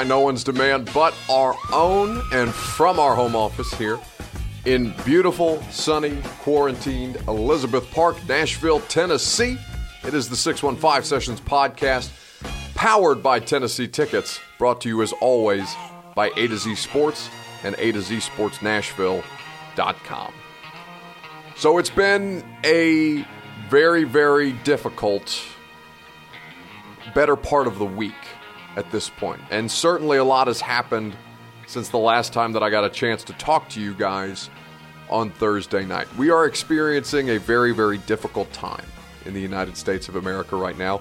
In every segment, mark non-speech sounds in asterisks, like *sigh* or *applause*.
by no one's demand but our own and from our home office here in beautiful, sunny, quarantined Elizabeth Park, Nashville, Tennessee. It is the 615 Sessions podcast, powered by Tennessee Tickets, brought to you as always by A to Z Sports and A to Z Sports Nashville.com. So it's been a very, very difficult better part of the week at this point. And certainly a lot has happened since the last time that I got a chance to talk to you guys on Thursday night. We are experiencing a very, very difficult time in the United States of America right now.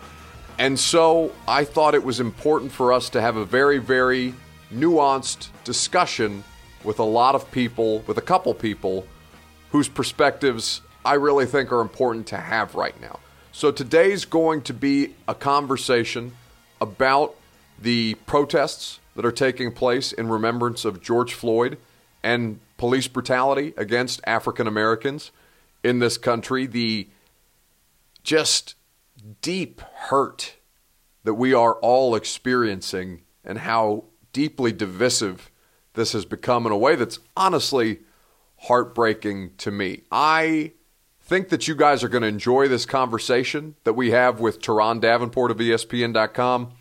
And so I thought it was important for us to have a very, very nuanced discussion with a lot of people, with a couple people whose perspectives I really think are important to have right now. So today's going to be a conversation about the protests that are taking place in remembrance of George Floyd and police brutality against African Americans in this country, the just deep hurt that we are all experiencing, and how deeply divisive this has become in a way that's honestly heartbreaking to me. I think that you guys are going to enjoy this conversation that we have with Turron Davenport of ESPN.com,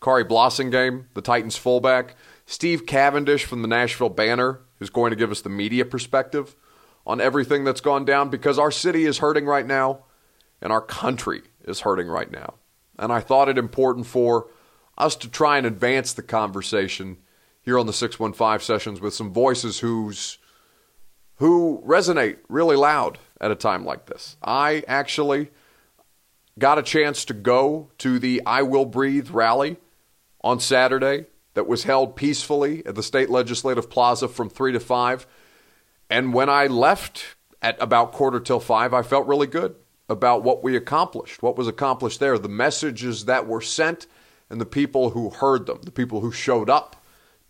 Khari Blasingame, the Titans fullback, Steve Cavendish from the Nashville Banner, is going to give us the media perspective on everything that's gone down because our city is hurting right now and our country is hurting right now. And I thought it important for us to try and advance the conversation here on the 615 sessions with some voices whose who resonate really loud at a time like this. I actually got a chance to go to the I Will Breathe rally on Saturday that was held peacefully at the State Legislative Plaza from 3 to 5. And when I left at about quarter till 5, I felt really good about what we accomplished, what was accomplished there, the messages that were sent, and the people who heard them, the people who showed up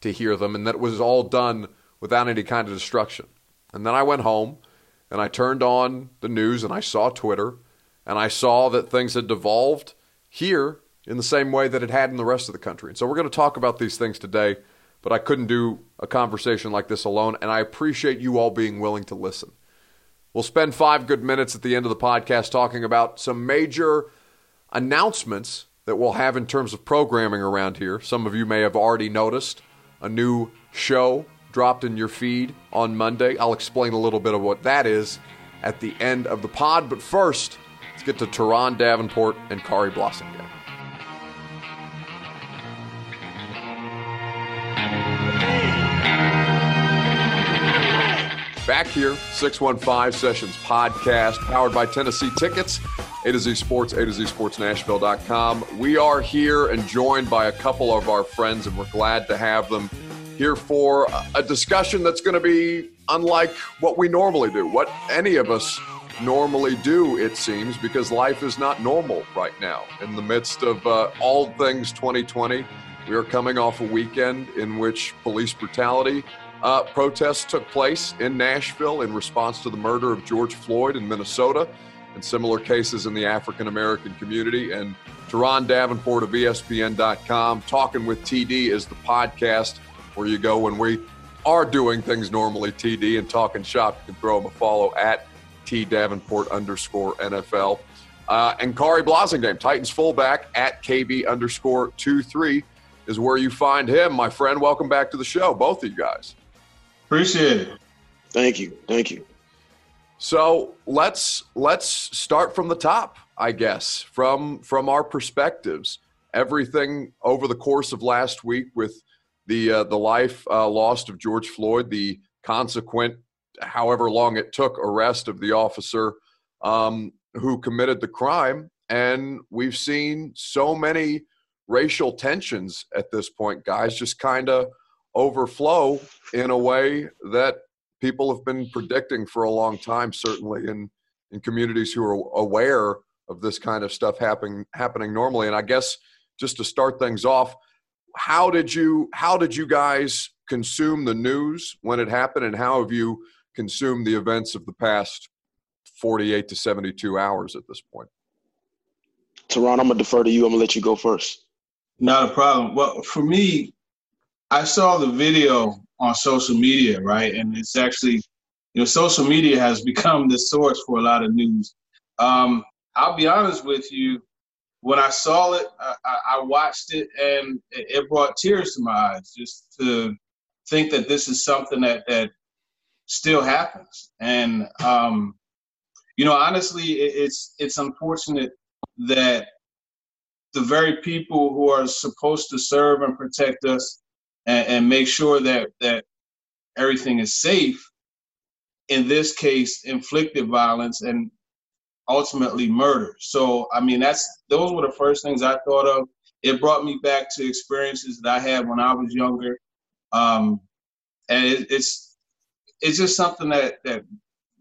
to hear them, and that it was all done without any kind of destruction. And then I went home and I turned on the news and I saw Twitter and I saw that things had devolved here in the same way that it had in the rest of the country. And so we're going to talk about these things today, but I couldn't do a conversation like this alone, and I appreciate you all being willing to listen. We'll spend five good minutes at the end of the podcast talking about some major announcements that we'll have in terms of programming around here. Some of you may have already noticed a new show dropped in your feed on Monday. I'll explain a little bit of what that is at the end of the pod. But first, let's get to Turron Davenport and Khari Blasingame. Back here, 615 Sessions podcast, powered by Tennessee Tickets, A to Z Sports, A to Z Sports Nashville.com. We are here and joined by a couple of our friends, and we're glad to have them here for a discussion that's going to be unlike what we normally do, what any of us normally do, it seems, because life is not normal right now. In the midst of uh, all things 2020, we are coming off a weekend in which police brutality uh, protests took place in Nashville in response to the murder of George Floyd in Minnesota and similar cases in the African American community. And Turron Davenport of ESPN.com, Talking with TD is the podcast where you go when we are doing things normally, TD, and talking shop. You can throw him a follow at T Davenport underscore NFL. Uh, and Khari Blasingame, Titans fullback at KB underscore two three is where you find him, my friend. Welcome back to the show, both of you guys. Appreciate it. Thank you. Thank you. So let's let's start from the top, I guess, from from our perspectives. Everything over the course of last week with the uh, the life uh, lost of George Floyd, the consequent, however long it took, arrest of the officer um, who committed the crime, and we've seen so many racial tensions at this point, guys, just kind of overflow in a way that people have been predicting for a long time, certainly in in communities who are aware of this kind of stuff happening happening normally. And I guess just to start things off how did you how did you guys consume the news when it happened and how have you consumed the events of the past 48 to 72 hours at this point Turron, I'm gonna defer to you. I'm gonna let you go first. Not a problem. Well, for me, I saw the video on social media, right? And it's actually, you know, social media has *laughs* become the source for a lot of news. Um, I'll be honest with you, when I saw it, I, I watched it and it brought tears to my eyes just to think that this is something that, that still happens. And, um, you know, honestly, it's, it's unfortunate that the very people who are supposed to serve and protect us and, and make sure that that everything is safe in this case inflicted violence and ultimately murder. So i mean that's those were the first things i thought of. It brought me back to experiences that i had when i was younger. Um, and it, it's it's just something that that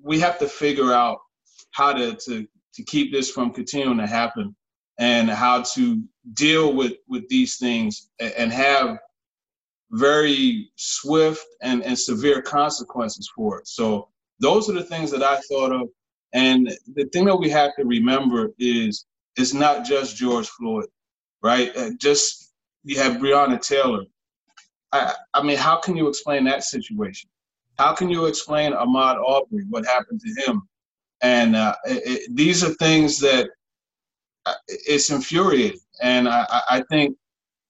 we have to figure out how to to to keep this from continuing to happen and how to deal with with these things and have very swift and, and severe consequences for it. So those are the things that I thought of. And the thing that we have to remember is it's not just George Floyd, right? Uh, just you have Breonna Taylor. I, I mean, how can you explain that situation? How can you explain Ahmaud Arbery, what happened to him? And uh, it, it, these are things that uh, it's infuriating. And I, I think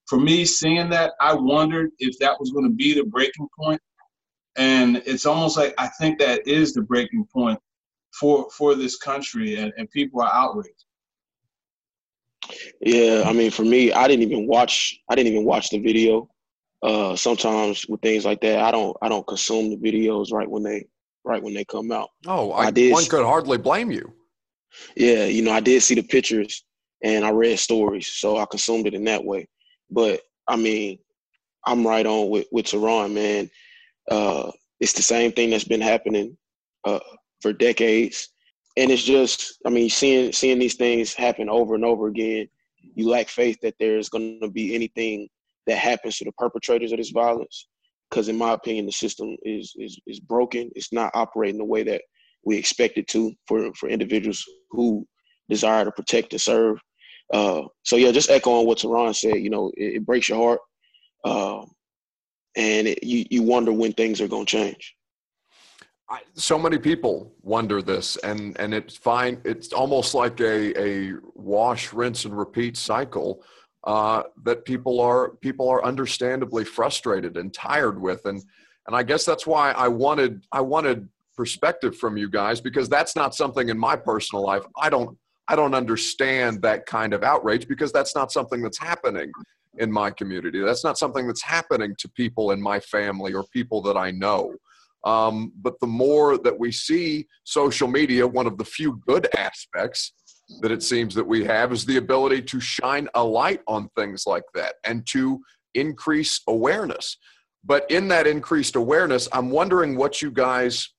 for me, seeing that, I wondered if that was going to be the breaking point. And it's almost like I think that is the breaking point for for this country, and, and people are outraged. Yeah, I mean, for me, I didn't even watch. I didn't even watch the video. Uh, sometimes with things like that, I don't. I don't consume the videos right when they right when they come out. Oh, I, I did. One could hardly blame you. Yeah, you know, I did see the pictures and I read stories, so I consumed it in that way. But I mean, I'm right on with with Turron, man. Uh, it's the same thing that's been happening uh, for decades, and it's just, I mean, seeing seeing these things happen over and over again, you lack faith that there's going to be anything that happens to the perpetrators of this violence. Because in my opinion, the system is is is broken. It's not operating the way that we expect it to for for individuals who desire to protect and serve. Uh, so yeah, just echoing what Turron said, you know, it, it breaks your heart, uh, and it, you you wonder when things are going to change. I, so many people wonder this, and and it's fine. It's almost like a a wash, rinse, and repeat cycle uh, that people are people are understandably frustrated and tired with, and and I guess that's why I wanted I wanted perspective from you guys because that's not something in my personal life. I don't I don't understand that kind of outrage because that's not something that's happening in my community. That's not something that's happening to people in my family or people that I know. Um, but the more that we see social media, one of the few good aspects that it seems that we have is the ability to shine a light on things like that and to increase awareness. But in that increased awareness, I'm wondering what you guys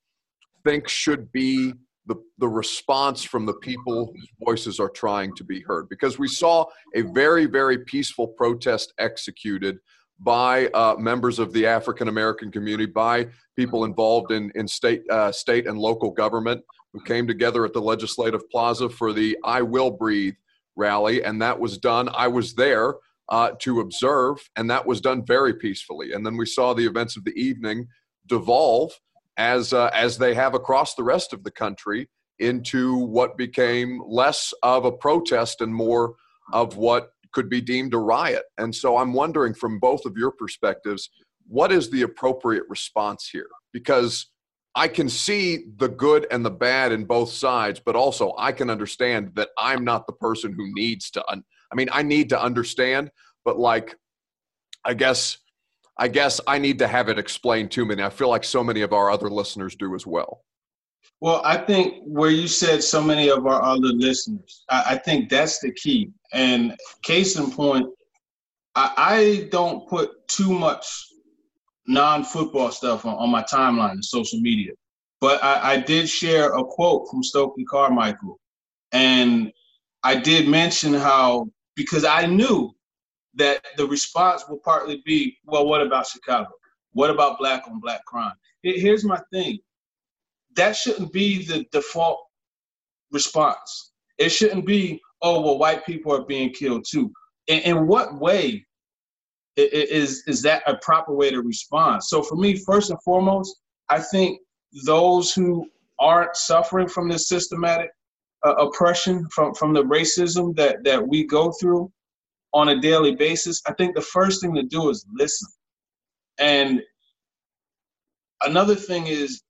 think should be the, the response from the people whose voices are trying to be heard. Because we saw a very, very peaceful protest executed by uh, members of the African American community, by people involved in, in state, uh, state and local government who came together at the Legislative Plaza for the I Will Breathe rally. And that was done. I was there uh, to observe, and that was done very peacefully. And then we saw the events of the evening devolve as uh, as they have across the rest of the country into what became less of a protest and more of what could be deemed a riot. And so I'm wondering from both of your perspectives, what is the appropriate response here? Because I can see the good and the bad in both sides, but also I can understand that I'm not the person who needs to. Un- I mean, I need to understand, but like, I guess I guess I need to have it explained to me. And I feel like so many of our other listeners do as well. Well, I think where you said so many of our other listeners, I, I think that's the key. And case in point, I, I don't put too much non-football stuff on, on my timeline and social media. But I, I did share a quote from Stokely Carmichael. And I did mention how, because I knew that the response will partly be, well, what about Chicago? What about black on black crime? Here's my thing. That shouldn't be the default response. It shouldn't be, oh, well, white people are being killed too. In, in what way is is that a proper way to respond? So for me, first and foremost, I think those who aren't suffering from this systematic uh, oppression from from the racism that that we go through on a daily basis, I think the first thing to do is listen. And another thing is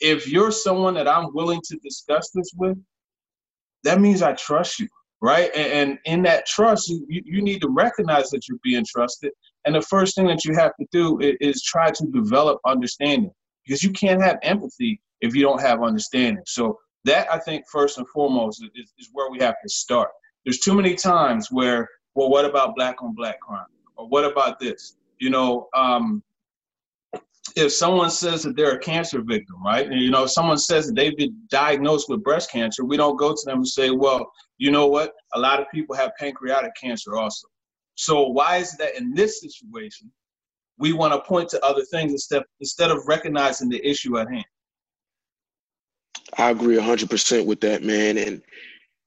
if you're someone that I'm willing to discuss this with, that means I trust you, right? And, and in that trust, you, you need to recognize that you're being trusted. And the first thing that you have to do is, is try to develop understanding because you can't have empathy if you don't have understanding. So that I think first and foremost is, is where we have to start. There's too many times where, well, what about black on black crime? Or what about this? You know, um, if someone says that they're a cancer victim, right? And, you know, if someone says that they've been diagnosed with breast cancer, we don't go to them and say, well, you know what? A lot of people have pancreatic cancer also. So why is it that in this situation, we want to point to other things instead instead of recognizing the issue at hand? I agree 100% with that, man. And,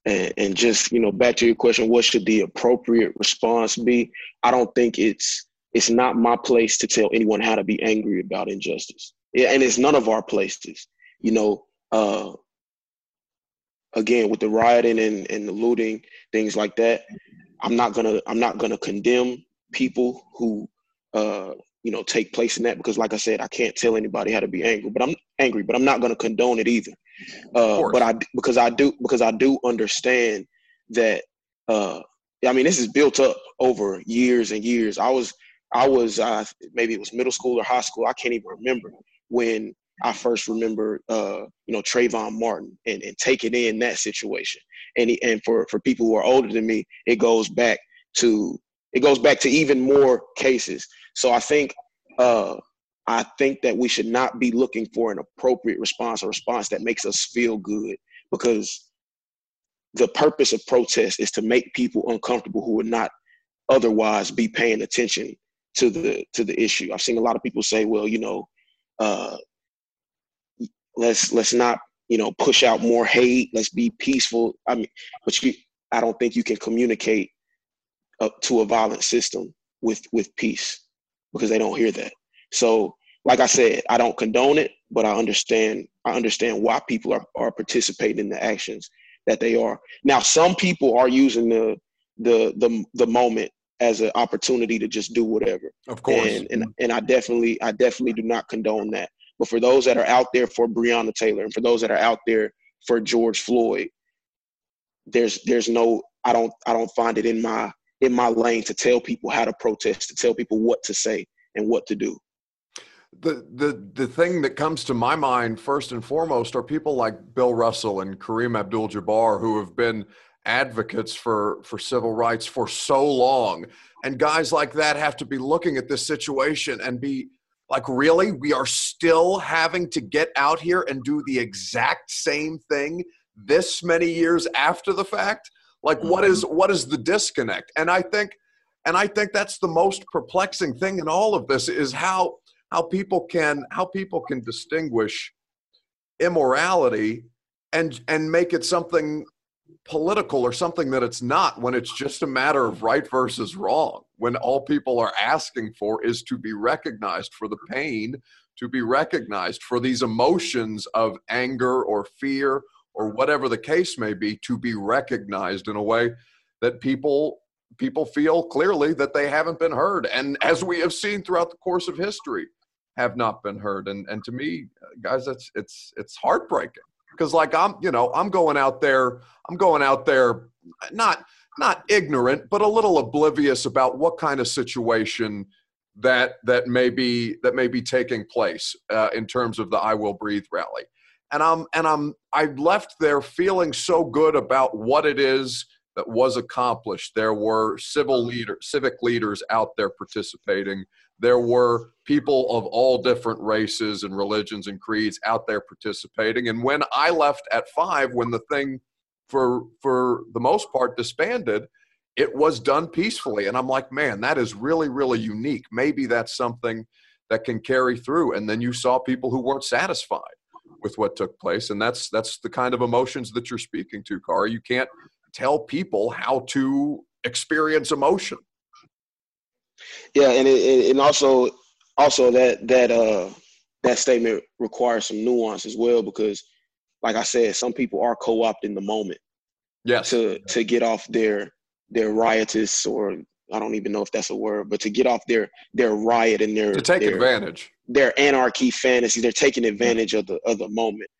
and and just you know, back to your question, what should the appropriate response be? I don't think it's it's not my place to tell anyone how to be angry about injustice. And it's none of our places. You know, uh, again, with the rioting and, and the looting, things like that, I'm not gonna I'm not gonna condemn people who uh, you know take place in that because like I said, I can't tell anybody how to be angry, but I'm angry, but I'm not gonna condone it either. Uh, but I because I do because I do understand that uh, I mean this is built up over years and years. I was I was uh, maybe it was middle school or high school. I can't even remember when I first remember, uh, you know, Trayvon Martin and, and taking in that situation. And he, and for for people who are older than me, it goes back to it goes back to even more cases. So I think uh, I think that we should not be looking for an appropriate response, a response that makes us feel good, because the purpose of protest is to make people uncomfortable who would not otherwise be paying attention to the to the issue. I've seen a lot of people say, well, you know, uh, let's let's not you know push out more hate. Let's be peaceful. I mean, but you, I don't think you can communicate up to a violent system with with peace because they don't hear that. So, like I said, I don't condone it, but I understand I understand why people are are participating in the actions that they are. Now, some people are using the the the the moment as an opportunity to just do whatever. Of course. And, and and I definitely I definitely do not condone that. But for those that are out there for Breonna Taylor and for those that are out there for George Floyd, there's there's no I don't I don't find it in my in my lane to tell people how to protest, to tell people what to say and what to do. The the the thing that comes to my mind first and foremost are people like Bill Russell and Kareem Abdul-Jabbar who have been advocates for for civil rights for so long. And guys like that have to be looking at this situation and be like really? We are still having to get out here and do the exact same thing this many years after the fact like what is mm-hmm. what is the disconnect and i think and i think that's the most perplexing thing in all of this is how how people can how people can distinguish immorality and and make it something political or something that it's not when it's just a matter of right versus wrong when all people are asking for is to be recognized for the pain to be recognized for these emotions of anger or fear or whatever the case may be to be recognized in a way that people people feel clearly that they haven't been heard. And as we have seen throughout the course of history have not been heard. And and to me guys it's it's it's heartbreaking. Because like i'm you know i'm going out there i'm going out there not not ignorant but a little oblivious about what kind of situation that that may be that may be taking place uh, in terms of the i will breathe rally and i'm and i'm i left there feeling so good about what it is that was accomplished there were civil leader civic leaders out there participating there were people of all different races and religions and creeds out there participating. And when I left at five, when the thing for for the most part disbanded, it was done peacefully. And I'm like, man, that is really, really unique. Maybe that's something that can carry through. And then you saw people who weren't satisfied with what took place. And that's that's the kind of emotions that you're speaking to, car You can't tell people how to experience emotion Yeah, and it, and also also that that uh that statement requires some nuance as well because, like I said, some people are co-opting the moment. Yes. To to get off their their riotous or I don't even know if that's a word, but to get off their their riot and their to take their, advantage their anarchy fantasy, they're taking advantage of the of the moment,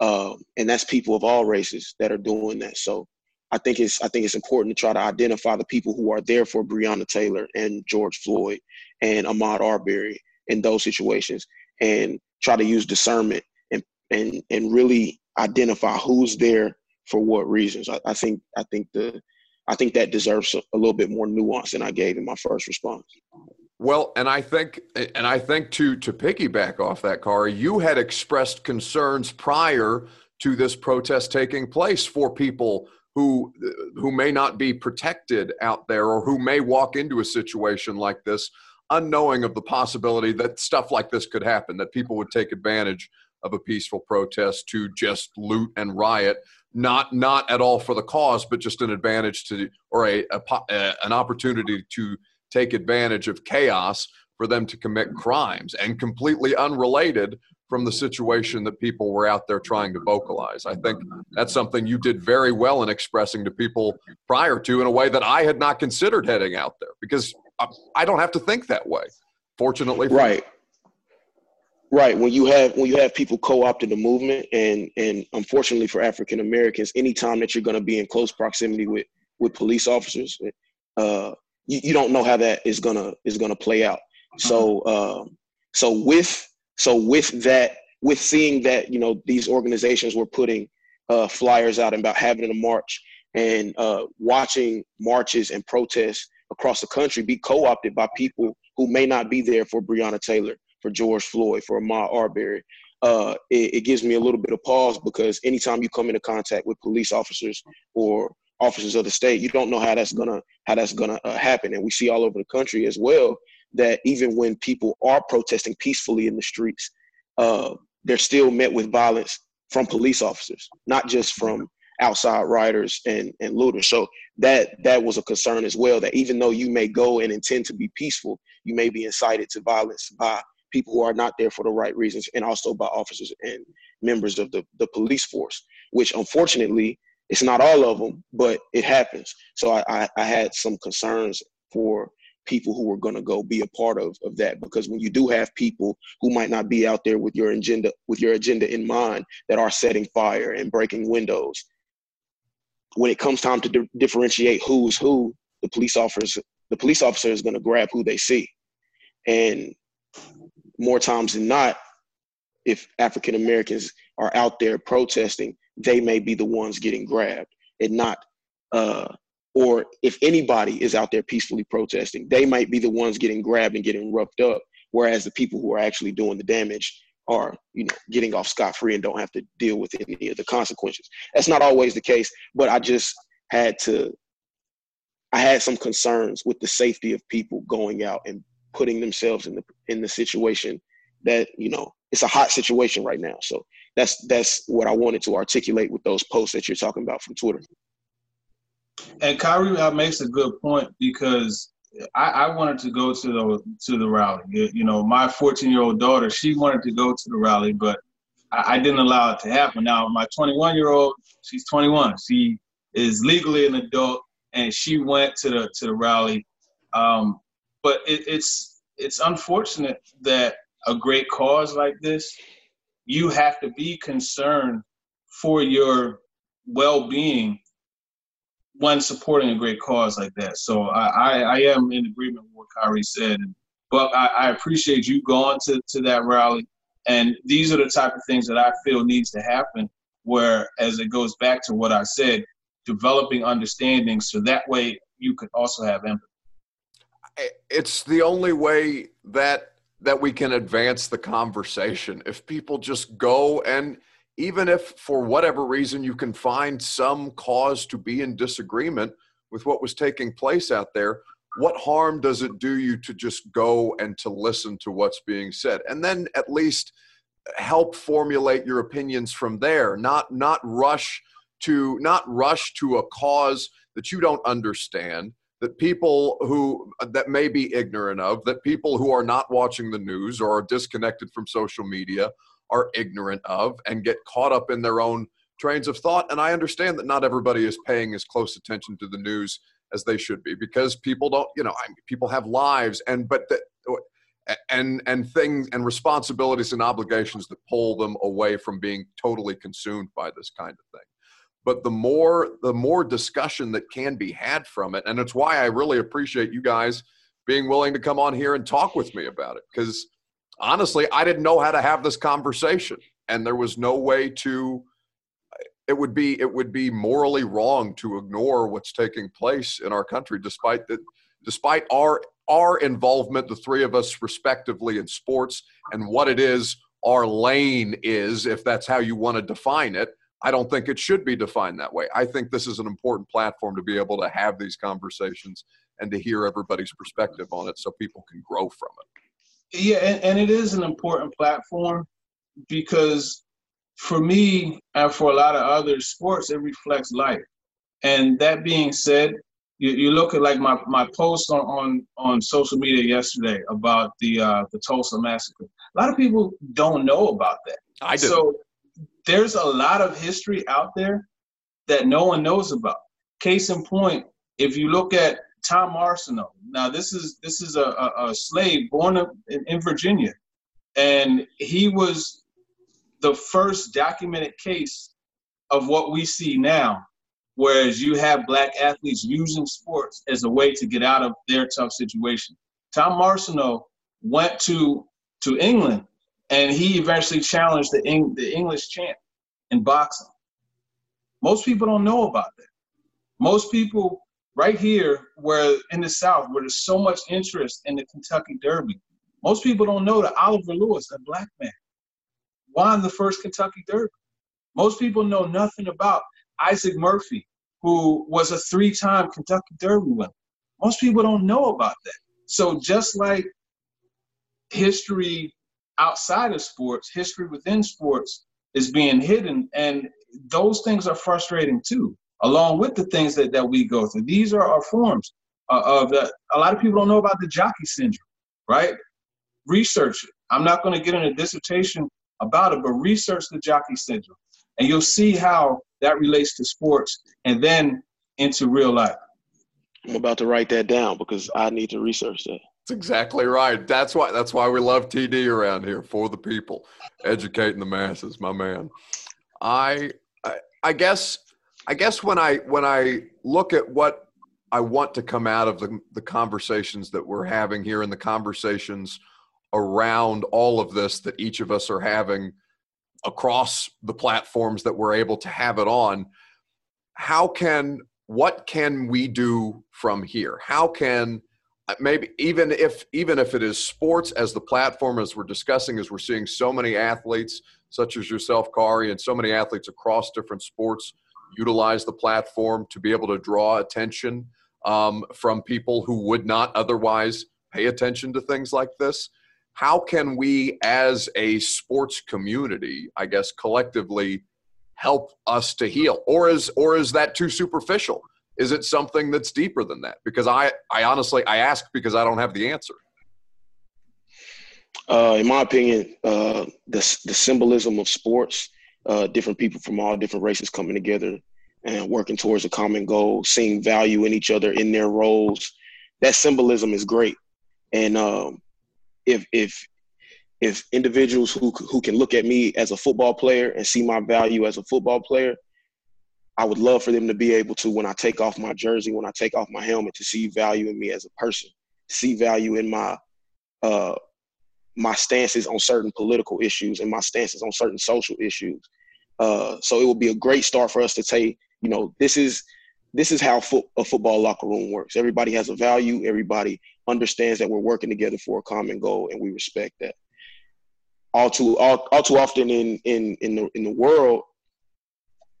um, and that's people of all races that are doing that. So I think it's I think it's important to try to identify the people who are there for Breonna Taylor and George Floyd and Ahmaud Arbery in those situations, and try to use discernment and and and really identify who's there for what reasons. I, I think I think the I think that deserves a, little bit more nuance than I gave in my first response. Well, and I think, and I think to to piggyback off that, car, you had expressed concerns prior to this protest taking place for people who who may not be protected out there, or who may walk into a situation like this, unknowing of the possibility that stuff like this could happen, that people would take advantage of a peaceful protest to just loot and riot not not at all for the cause, but just an advantage to or a, a, a, an opportunity to take advantage of chaos for them to commit crimes, and completely unrelated from the situation that people were out there trying to vocalize. I think that's something you did very well in expressing to people prior to in a way that I had not considered heading out there because I, I don't have to think that way. Fortunately, right. Right. When you have when you have people co-opting the movement, and and unfortunately for African Americans, anytime that you're going to be in close proximity with with police officers, uh, you, you don't know how that is gonna is gonna play out. So uh, so with so with that with seeing that you know these organizations were putting uh, flyers out about having a march and uh, watching marches and protests across the country be co-opted by people who may not be there for Breonna Taylor for George Floyd, for Ahmaud Arbery, uh, it, it, gives me a little bit of pause because anytime you come into contact with police officers or officers of the state, you don't know how that's gonna how that's gonna uh, happen. And we see all over the country as well that even when people are protesting peacefully in the streets, uh, they're still met with violence from police officers, not just from outside riders and, and looters. So that that was a concern as well. That even though you may go and intend to be peaceful, you may be incited to violence by people who are not there for the right reasons, and also by officers and members of the, the police force, which unfortunately it's not all of them, but it happens. So I, I, I had some concerns for people who were going to go be a part of, of that because when you do have people who might not be out there with your agenda with your agenda in mind that are setting fire and breaking windows when it comes time to di- differentiate who's who the police officers the police officer is going to grab who they see and more times than not, if African Americans are out there protesting, they may be the ones getting grabbed and not, uh, or if anybody is out there peacefully protesting, they might be the ones getting grabbed and getting roughed up, whereas the people who are actually doing the damage are, you know, getting off scot free and don't have to deal with any of the consequences. That's not always the case, but I just had to. I had some concerns with the safety of people going out and putting themselves in the in the situation that you know it's a hot situation right now. So that's that's what I wanted to articulate with those posts that you're talking about from Twitter. And Khari uh, makes a good point because I, I, wanted to go to the to the rally. You know, my 14 year old daughter, she wanted to go to the rally, but I, I didn't allow it to happen. Now, my 21 year old, she's 21. She is legally an adult, and she went to the to the rally. Um, but it, it's it's unfortunate that a great cause like this, you have to be concerned for your well-being when supporting a great cause like that. So I, I, I am in agreement with what Khari said. But I, I appreciate you going to, to that rally. And these are the type of things that I feel needs to happen where as it goes back to what I said, developing understanding so that way you could also have empathy it's the only way that that we can advance the conversation. If people just go and even if for whatever reason you can find some cause to be in disagreement with what was taking place out there what harm does it do you to just go and to listen to what's being said? And then at least help formulate your opinions from there. Not not rush to not rush to a cause that you don't understand that people who uh, that may be ignorant of, that people who are not watching the news or are disconnected from social media are ignorant of and get caught up in their own trains of thought. And I understand that not everybody is paying as close attention to the news as they should be because people don't, you know, I mean, people have lives and but that and and things and responsibilities and obligations that pull them away from being totally consumed by this kind of thing but the more the more discussion that can be had from it. And it's why i really appreciate you guys being willing to come on here and talk with me about it because honestly i didn't know how to have this conversation. And there was no way to it would be it would be morally wrong to ignore what's taking place in our country despite that despite our our involvement the three of us respectively in sports and what it is our lane is if that's how you want to define it I don't think it should be defined that way. I think this is an important platform to be able to have these conversations and to hear everybody's perspective on it so people can grow from it. Yeah, and, and it is an important platform because for me and for a lot of other sports, it reflects life. And that being said, you, you look at like my, my post on, on, on social media yesterday about the uh, the Tulsa massacre. A lot of people don't know about that. I do. So there's a lot of history out there that no one knows about. Case in point, if you look at Tom Arsenault, now this is this is a, a, a slave born in, in Virginia, and he was the first documented case of what we see now. Whereas you have black athletes using sports as a way to get out of their tough situation. Tom Arsenault went to to England and he eventually challenged the, Eng- the English champ in boxing. Most people don't know about that. Most people right here, where in the South, where there's so much interest in the Kentucky Derby, most people don't know that Oliver Lewis, a black man, won the first Kentucky Derby. Most people know nothing about Isaac Murphy, who was a three-time Kentucky Derby winner. Most people don't know about that. So just like history outside of sports, history within sports is being hidden. And those things are frustrating too, along with the things that, that we go through. These are our forms uh, of the, a lot of people don't know about the jockey syndrome, right? Research it. I'm not going to get in a dissertation about it, but research the jockey syndrome. And you'll see how that relates to sports and then into real life. I'm about to write that down because I need to research that. That's exactly right. That's why that's why we love TD around here for the people, educating the masses, my man. I, I I guess I guess when I when I look at what I want to come out of the, the conversations that we're having here and the conversations around all of this that each of us are having across the platforms that we're able to have it on, how can what can we do from here? How can maybe even if even if it is sports as the platform as we're discussing as we're seeing so many athletes such as yourself Khari and so many athletes across different sports utilize the platform to be able to draw attention um, from people who would not otherwise pay attention to things like this how can we as a sports community i guess collectively help us to heal? Or is or is that too superficial is it something that's deeper than that? Because I, I honestly, I ask because I don't have the answer. Uh, in my opinion, uh, the the symbolism of sports, uh, different people from all different races coming together and working towards a common goal, seeing value in each other in their roles. That symbolism is great, and um, if if if individuals who who can look at me as a football player and see my value as a football player, I would love for them to be able to, when I take off my jersey, when I take off my helmet, to see value in me as a person, see value in my uh, my stances on certain political issues and my stances on certain social issues. Uh, so it would be a great start for us to say, you know, this is this is how fo- a football locker room works. Everybody has a value. Everybody understands that we're working together for a common goal, and we respect that. All too all, all too often in in in the in the world,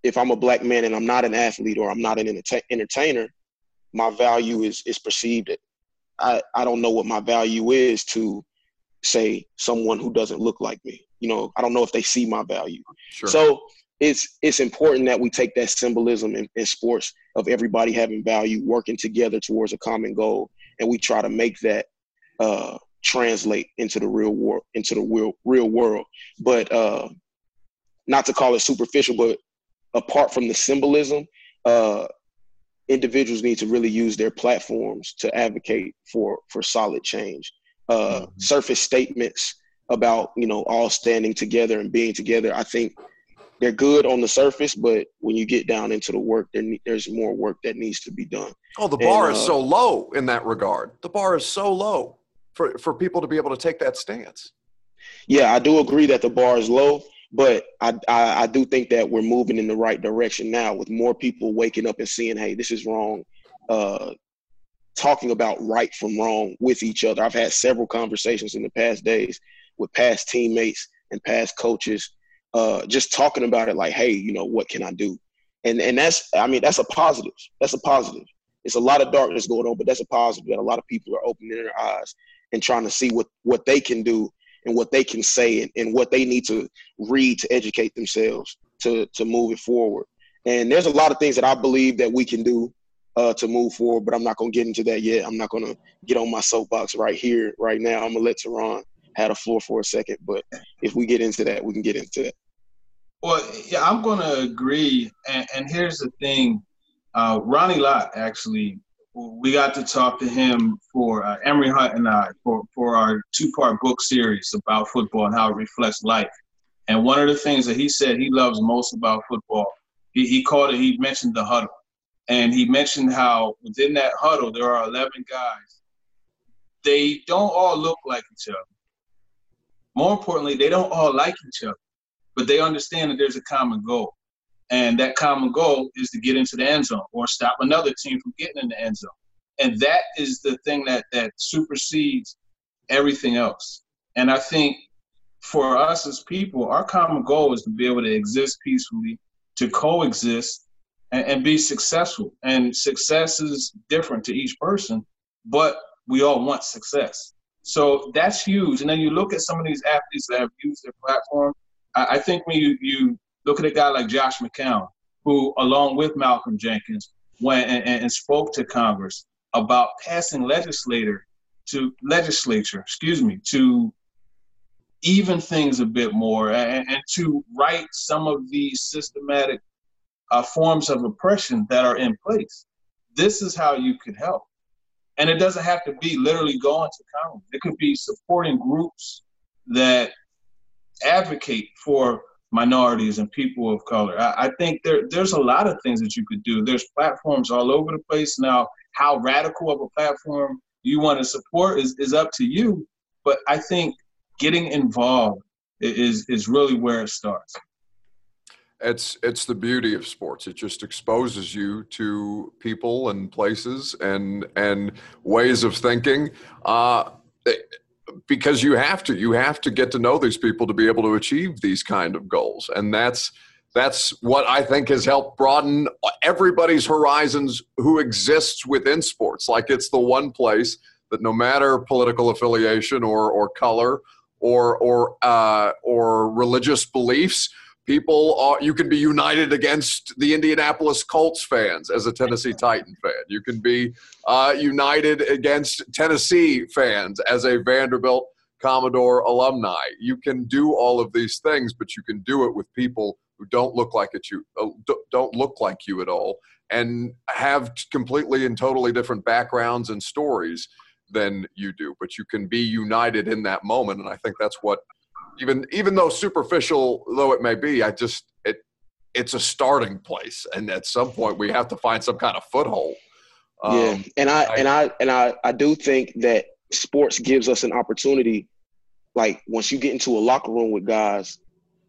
if I'm a black man and I'm not an athlete or I'm not an entertainer, my value is is perceived. I I don't know what my value is to say someone who doesn't look like me. You know, I don't know if they see my value. Sure. So it's it's important that we take that symbolism in, in sports of everybody having value, working together towards a common goal, and we try to make that uh, translate into the real world, into the real real world. But uh, not to call it superficial, but apart from the symbolism, uh, individuals need to really use their platforms to advocate for for solid change. Uh, mm-hmm. Surface statements about you know all standing together and being together. I think they're good on the surface, but when you get down into the work, there, there's more work that needs to be done. Oh, the bar and, uh, is so low in that regard. The bar is so low for, for people to be able to take that stance. Yeah, I do agree that the bar is low, but I, I, I do think that we're moving in the right direction now with more people waking up and seeing, hey, this is wrong. Uh, talking about right from wrong with each other. I've had several conversations in the past days with past teammates and past coaches uh, just talking about it like, hey, you know, what can I do? And and that's I mean that's a positive. That's a positive. It's a lot of darkness going on, but that's a positive that a lot of people are opening their eyes and trying to see what what they can do and what they can say and, and what they need to read to educate themselves to to move it forward. And there's a lot of things that I believe that we can do uh, to move forward, but I'm not gonna get into that yet. I'm not gonna get on my soapbox right here, right now. I'm gonna let Turron have the floor for a second, but if we get into that, we can get into that. Well, yeah, I'm to agree. And, and, here's the thing uh, Ronnie Lott, actually, we got to talk to him for uh, Emory Hunt and I for, for our two part book series about football and how it reflects life. And one of the things that he said he loves most about football, he, he called it, he mentioned the huddle. And he mentioned how within that huddle, there are 11 guys. They don't all look like each other. More importantly, they don't all like each other but they understand that there's a common goal. And that common goal is to get into the end zone or stop another team from getting in the end zone. And that is the thing that that supersedes everything else. And I think for us as people, our common goal is to be able to exist peacefully, to coexist, and, and be successful. And success is different to each person, but we all want success. So that's huge. And then you look at some of these athletes that have used their platform I, think when you, you look at a guy like Josh McCown, who, along with Malcolm Jenkins, went and, and spoke to Congress about passing legislator to legislature, excuse me, to even things a bit more and, and to right some of these systematic uh, forms of oppression that are in place. This is how you could help. And it doesn't have to be literally going to Congress. It could be supporting groups that advocate for minorities and people of color. I, I, think there there's a lot of things that you could do. There's platforms all over the place now. How radical of a platform you want to support is, is up to you. But I think getting involved is is really where it starts. It's it's the beauty of sports. It just exposes you to people and places and and ways of thinking. Uh, because you have to you have to get to know these people to be able to achieve these kind of goals. And that's that's what i think has helped broaden everybody's horizons who exists within sports. Like it's the one place that no matter political affiliation or or color or or uh, or religious beliefs people are you can be united against the indianapolis colts fans as a tennessee titan fan. You can be uh, united against tennessee fans as a vanderbilt commodore alumni. You can do all of these things but you can do it with people who don't look like you uh, don't look like you at all and have completely and totally different backgrounds and stories than you do. But you can be united in that moment and i think that's what even even though superficial though it may be, I just it it's a starting place, and at some point we have to find some kind of foothold. Um, yeah, and I, I and I and I I do think that sports gives us an opportunity. Like once you get into a locker room with guys,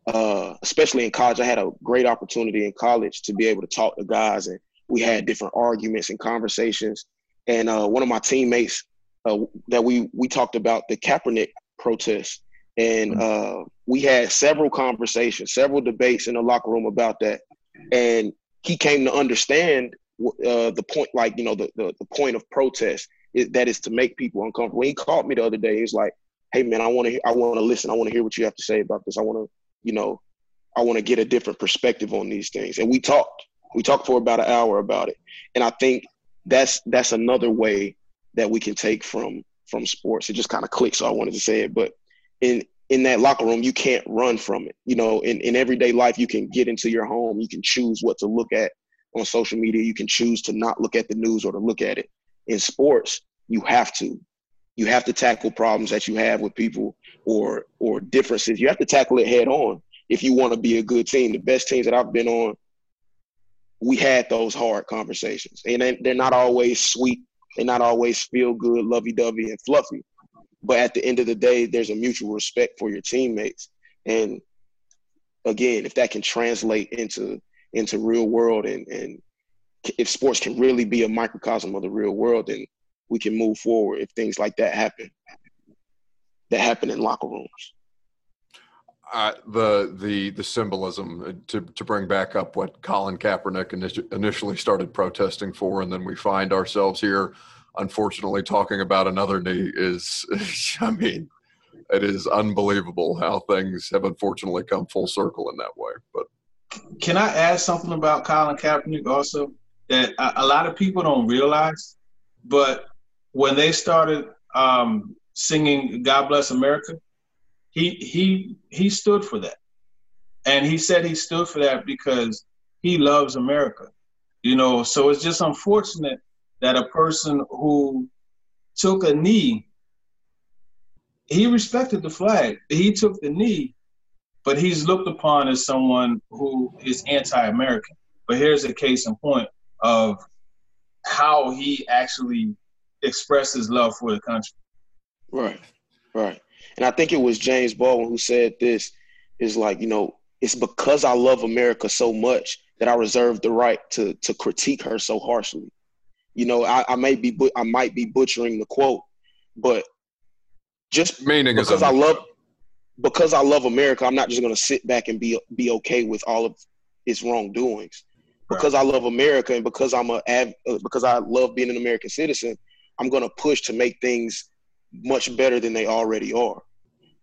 uh, especially in college, I had a great opportunity in college to be able to talk to guys, and we had different arguments and conversations. And uh, one of my teammates uh, that we we talked about the Kaepernick protest, and mm-hmm. uh, we had several conversations, several debates in the locker room about that. And he came to understand uh, the point, like, you know, the, the, the point of protest is, that is to make people uncomfortable. When he called me the other day, He's like, hey, man, I want to I want to listen. I want to hear what you have to say about this. I want to, you know, I want to get a different perspective on these things. And we talked. We talked for about an hour about it. And I think that's that's another way that we can take from from sports. It just kind of clicked, so I wanted to say it. But in in that locker room, you can't run from it. You know, in, in everyday life, you can get into your home, you can choose what to look at on social media, you can choose to not look at the news or to look at it. In sports, you have to. You have to tackle problems that you have with people or or differences. You have to tackle it head on if you want to be a good team. The best teams that I've been on, we had those hard conversations. And they're not always sweet. They're not always feel good, lovey dovey, and fluffy. But at the end of the day, there's a mutual respect for your teammates. And again, if that can translate into into real world and, and if sports can really be a microcosm of the real world, then we can move forward if things like that happen that happen in locker rooms. Uh, the the the symbolism uh, to to bring back up what Colin Kaepernick initially started protesting for, and then we find ourselves here unfortunately talking about another knee is *laughs* i mean it is unbelievable how things have unfortunately come full circle in that way but. Can i add something about colin kaepernick also? That a, lot of people don't realize but when they started um, singing god bless america he he he stood for that. And he said he stood for that because he loves america you know? So it's just unfortunate that a person who took a knee, he respected the flag. He took the knee, but he's looked upon as someone who is anti-American. But here's a case in point of how he actually expressed his love for the country. Right, right. And I think it was James Baldwin who said this is like, you know, it's because I love America so much that I reserve the right to to critique her so harshly. You know, I, I may be I might be butchering the quote, but just meaning because I love because I love America, I'm not just going to sit back and be be okay with all of its wrongdoings. Because right. I love America and because I'm a uh, because I love being an American citizen, I'm going to push to make things much better than they already are.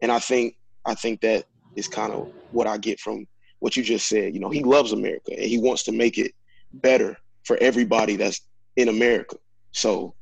And I think I think that is kind of what I get from what you just said. You know, he loves America and he wants to make it better for everybody that's in America. So,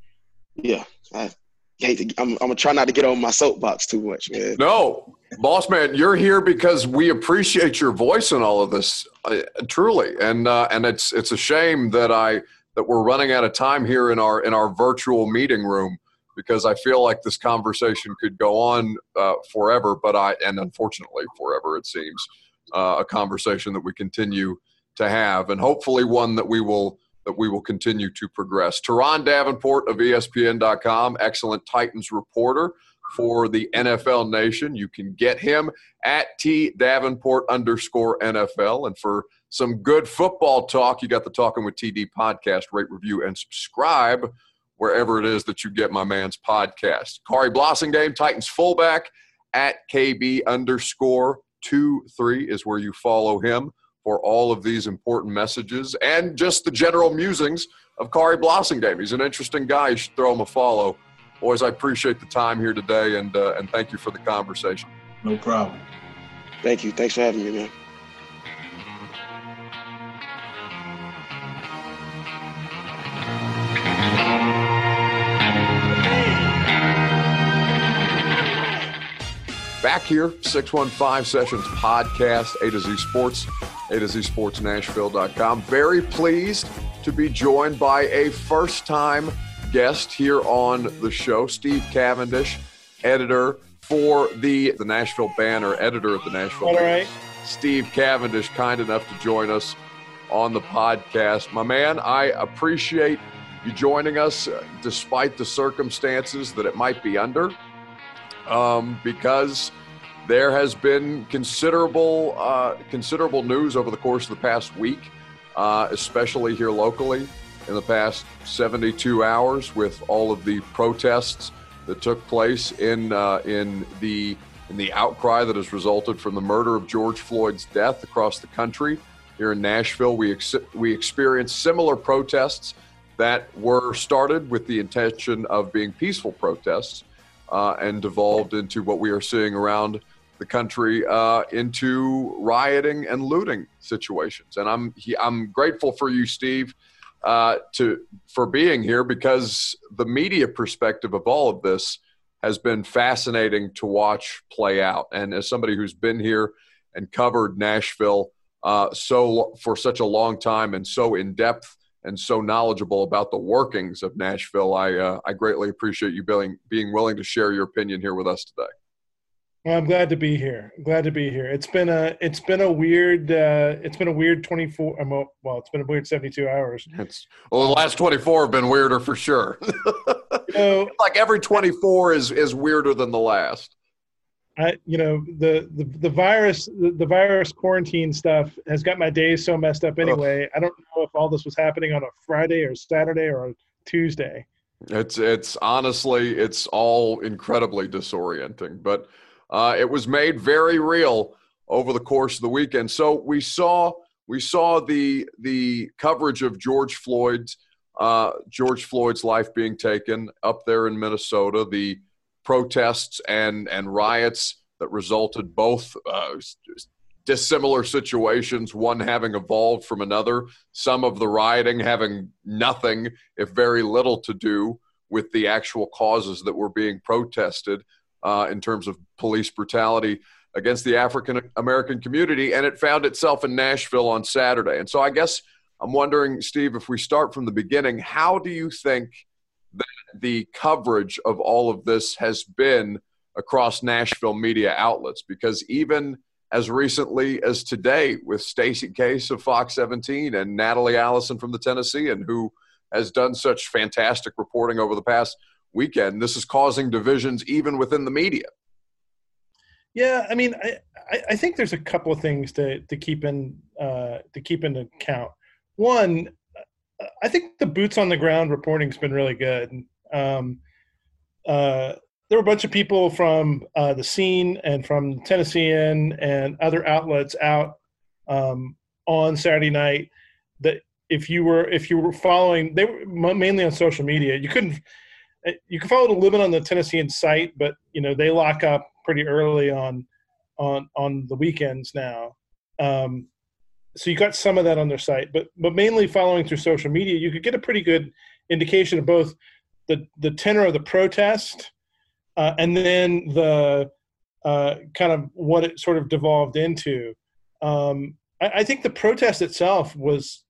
yeah, I hate to. I'm, I'm gonna try not to get on my soapbox too much, man. No, boss man, you're here because we appreciate your voice in all of this, uh, truly, and uh, and it's it's a shame that I that we're running out of time here in our in our virtual meeting room because I feel like this conversation could go on uh, forever, but I and unfortunately forever it seems uh, a conversation that we continue to have, and hopefully one that we will that we will continue to progress. Turron Davenport of ESPN.com, excellent Titans reporter for the NFL Nation. You can get him at T Davenport underscore NFL. And for some good football talk, you got the Talking with TD podcast. Rate, review, and subscribe wherever it is that you get my man's podcast. Khari Blasingame, Titans fullback at KB underscore two three is where you follow him for all of these important messages and just the general musings of Khari Blasingame. He's an interesting guy. You should throw him a follow. Boys, I appreciate the time here today and, uh, and thank you for the conversation. No problem. Thank you. Thanks for having me, man. Back here, 615 Sessions Podcast, A to Z Sports a to Z Sports Nashville.com. Very pleased to be joined by a first time guest here on the show, Steve Cavendish, editor for the, the Nashville Banner, editor of the Nashville All Banner. Right. Steve Cavendish, kind enough to join us on the podcast. My man, I appreciate you joining us uh, despite the circumstances that it might be under, um, because there has been considerable uh, considerable news over the course of the past week, uh, especially here locally in the past 72 hours with all of the protests that took place in uh, in the in the outcry that has resulted from the murder of George Floyd's death across the country. Here in Nashville, we ex- we experienced similar protests that were started with the intention of being peaceful protests uh, and devolved into what we are seeing around the country uh, into rioting and looting situations. And I'm he, I'm grateful for you, Steve, uh, to for being here because the media perspective of all of this has been fascinating to watch play out. And as somebody who's been here and covered Nashville uh, so for such a long time and so in depth and so knowledgeable about the workings of Nashville, I uh, I greatly appreciate you being being willing to share your opinion here with us today. Well, I'm glad to be here. I'm glad to be here. It's been a it's been a weird uh, it's been a weird 24 um, well it's been a weird 72 hours. It's well the last 24 have been weirder for sure. *laughs* you know, like every 24 is is weirder than the last. I you know the the, the virus the, the virus quarantine stuff has got my days so messed up anyway. Ugh. I don't know if all this was happening on a Friday or Saturday or a Tuesday. It's it's honestly it's all incredibly disorienting, but uh, it was made very real over the course of the weekend. So we saw we saw the the coverage of George Floyd's uh, George Floyd's life being taken up there in Minnesota. The protests and and riots that resulted both uh, dissimilar situations, one having evolved from another. Some of the rioting having nothing, if very little, to do with the actual causes that were being protested uh, in terms of police brutality against the African American community, and it found itself in Nashville on Saturday. And so I guess I'm wondering, Steve, if we start from the beginning, how do you think that the coverage of all of this has been across Nashville media outlets? Because even as recently as today, with Stacey Case of Fox 17 and Natalie Allison from the Tennessean, who has done such fantastic reporting over the past weekend. This is causing divisions even within the media. Yeah, I mean, I, I think there's a couple of things to, to keep in uh, to keep in account. One, I think the boots on the ground reporting's been really good. Um, uh, there were a bunch of people from uh, the scene and from Tennessean and other outlets out um, on Saturday night. That if you were if you were following, they were mainly on social media. You couldn't uh, you can follow the limit on the Tennessean site, but you know they lock up pretty early on on on the weekends now. Um, so you got some of that on their site, but but mainly following through social media, you could get a pretty good indication of both the the tenor of the protest uh, and then the uh, kind of what it sort of devolved into. Um, I, I, think the protest itself was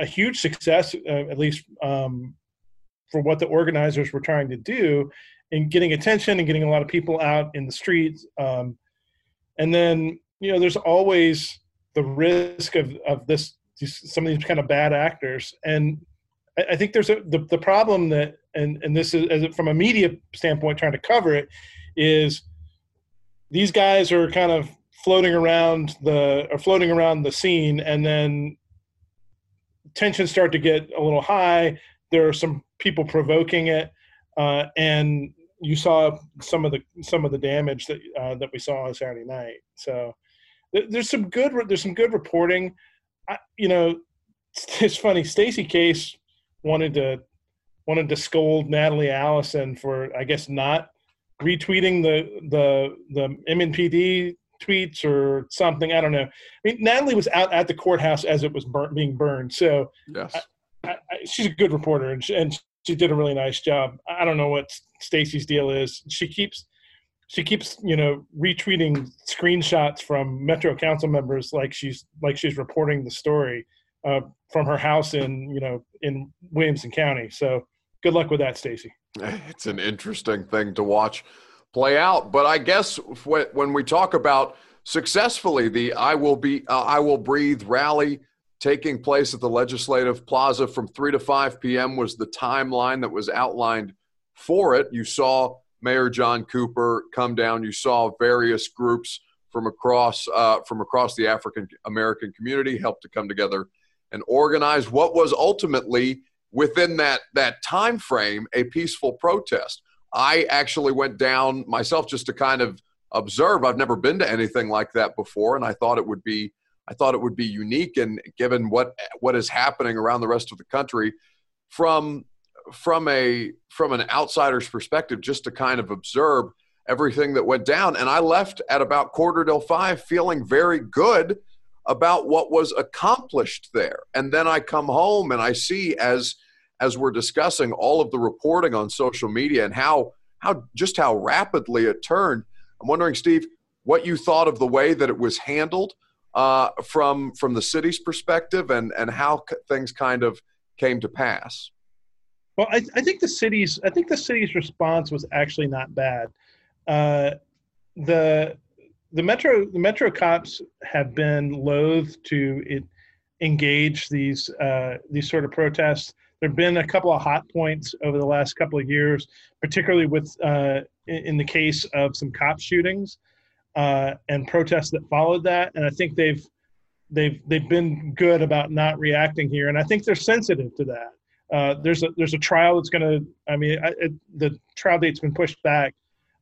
a, huge success, uh, at least um, for what the organizers were trying to do in getting attention and getting a lot of people out in the streets. Um, and then, you know, there's always the risk of, of this, some of these kind of bad actors. And I, I think there's a, the, the problem that, and, and this is as from a media standpoint, trying to cover it is these guys are kind of floating around the, or floating around the scene and then tensions start to get a little high there are some people provoking it, uh, and you saw some of the some of the damage that uh, that we saw on Saturday night. So there's some good there's some good reporting. I, you know, *laughs* it's funny. Stacy Case wanted to wanted to scold Natalie Allison for I guess not retweeting the the the MNPD tweets or something. I don't know. I mean, Natalie was out at the courthouse as it was burn, being burned. So yes. I, I, she's a good reporter, and she, and she did a really nice job. I don't know what Stacy's deal is. She keeps she keeps you know retweeting screenshots from Metro Council members like she's like she's reporting the story uh, from her house in you know in Williamson County. So good luck with that, Stacey. *laughs* It's an interesting thing to watch play out, but I guess when we talk about successfully the "I will be uh, I will breathe" rally taking place at the Legislative Plaza from 3 to 5 p.m. was the timeline that was outlined for it. You saw Mayor John Cooper come down. You saw various groups from across uh, from across the African American community help to come together and organize what was ultimately within that that time frame a peaceful protest. I actually went down myself just to kind of observe. I've never been to anything like that before, and I thought it would be I thought it would be unique, and given what what is happening around the rest of the country, from from a from an outsider's perspective, just to kind of observe. everything that went down. And I left at about quarter till five feeling very good about what was accomplished there. And then I come home and I see as as we're discussing all of the reporting on social media and how how just how rapidly it turned. I'm wondering, Steve, what you thought of the way that it was handled uh, from from the city's perspective, and and how things kind of came to pass. Well, I, I think the city's I think the city's response was actually not bad. Uh, the the metro the metro cops have been loath to it, engage these uh, these sort of protests. There have been a couple of hot points over the last couple of years, particularly with uh, in, in, the case of some cop shootings uh, and protests that followed that. And I think they've they've they've been good about not reacting here, and I think they're sensitive to that. Uh, there's a there's a trial that's going to. I mean, I, it, the trial date's been pushed back,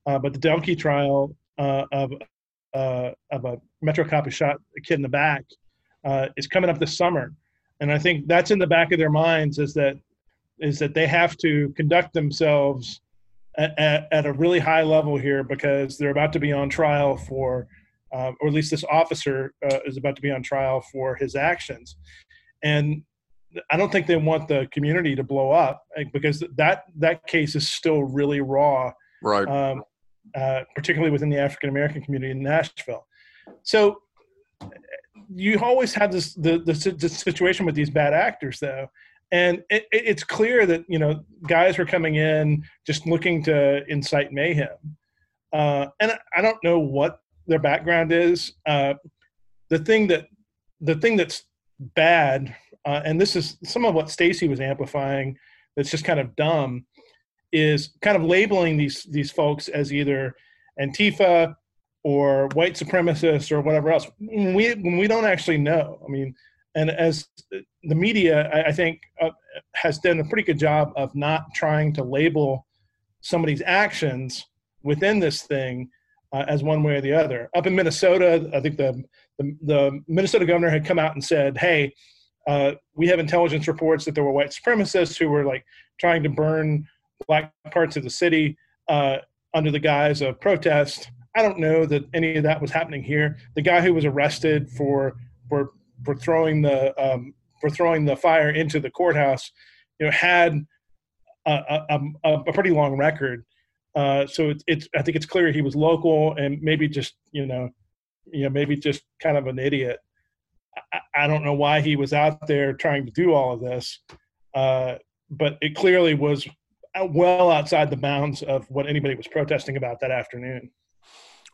uh, but the Delke trial uh, of uh, of a Metro cop who shot a kid in the back uh, is coming up this summer, and I think that's in the back of their minds is that is that they have to conduct themselves at, at, at a really high level here because they're about to be on trial for, or at least this officer is about to be on trial for his actions, and I don't think they want the community to blow up because that that case is still really raw, right? Um, uh, particularly within the African American community in Nashville. So you always have this the, the, the situation with these bad actors though and it, it's clear that you know guys were coming in just looking to incite mayhem uh, and i don't know what their background is uh, the thing that the thing that's bad uh, and this is some of what stacy was amplifying that's just kind of dumb is kind of labeling these these folks as either antifa or white supremacists or whatever else. We when we don't actually know i mean and as the media i, I think uh, has done a pretty good job of not trying to label somebody's actions within this thing uh, as one way or the other. Up in minnesota i think the the, the minnesota governor had come out and said hey uh, we have intelligence reports that there were white supremacists who were like trying to burn black parts of the city uh, under the guise of protest I don't know that any of that was happening here. The guy who was arrested for for for throwing the um, for throwing the fire into the courthouse, you know, had a, a, a pretty long record. Uh, so it's, it's I think it's clear he was local and maybe just you know, you know maybe just kind of an idiot. I, don't know why he was out there trying to do all of this, uh, but it clearly was well outside the bounds of what anybody was protesting about that afternoon.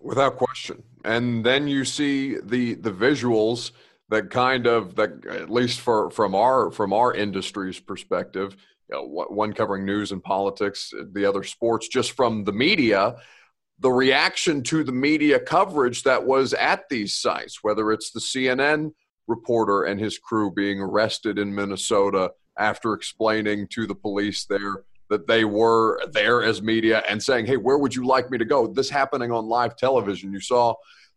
Without question. And then you see the the visuals that kind of that at least for from our from our industry's perspective, you know, one covering news and politics, the other sports, just from the media, the reaction to the media coverage that was at these sites, whether it's the CNN reporter and his crew being arrested in Minnesota after explaining to the police there that they were there as media and saying, hey, where would you like me to go? This happening on live television. You saw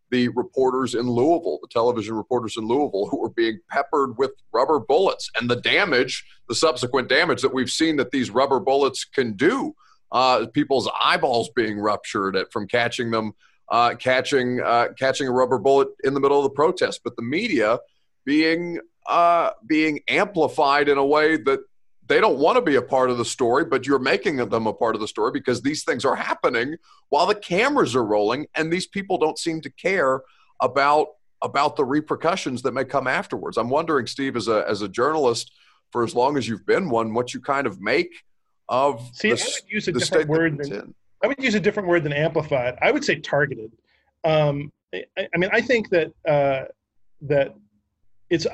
the reporters in Louisville, the television reporters in Louisville, who were being peppered with rubber bullets and the damage, the subsequent damage that we've seen that these rubber bullets can do. Uh, people's eyeballs being ruptured at, from catching them, uh, catching uh, catching a rubber bullet in the middle of the protest. But the media being uh, being amplified in a way that they don't want to be a part of the story, but you're making them a part of the story because these things are happening while the cameras are rolling, and these people don't seem to care about about the repercussions that may come afterwards. I'm wondering, Steve, as a as a journalist, for as long as you've been one, what you kind of make of See, the, I would use a different word than, I would use a different word than amplified. I would say targeted. Um, I, I, mean, I think that uh, that it's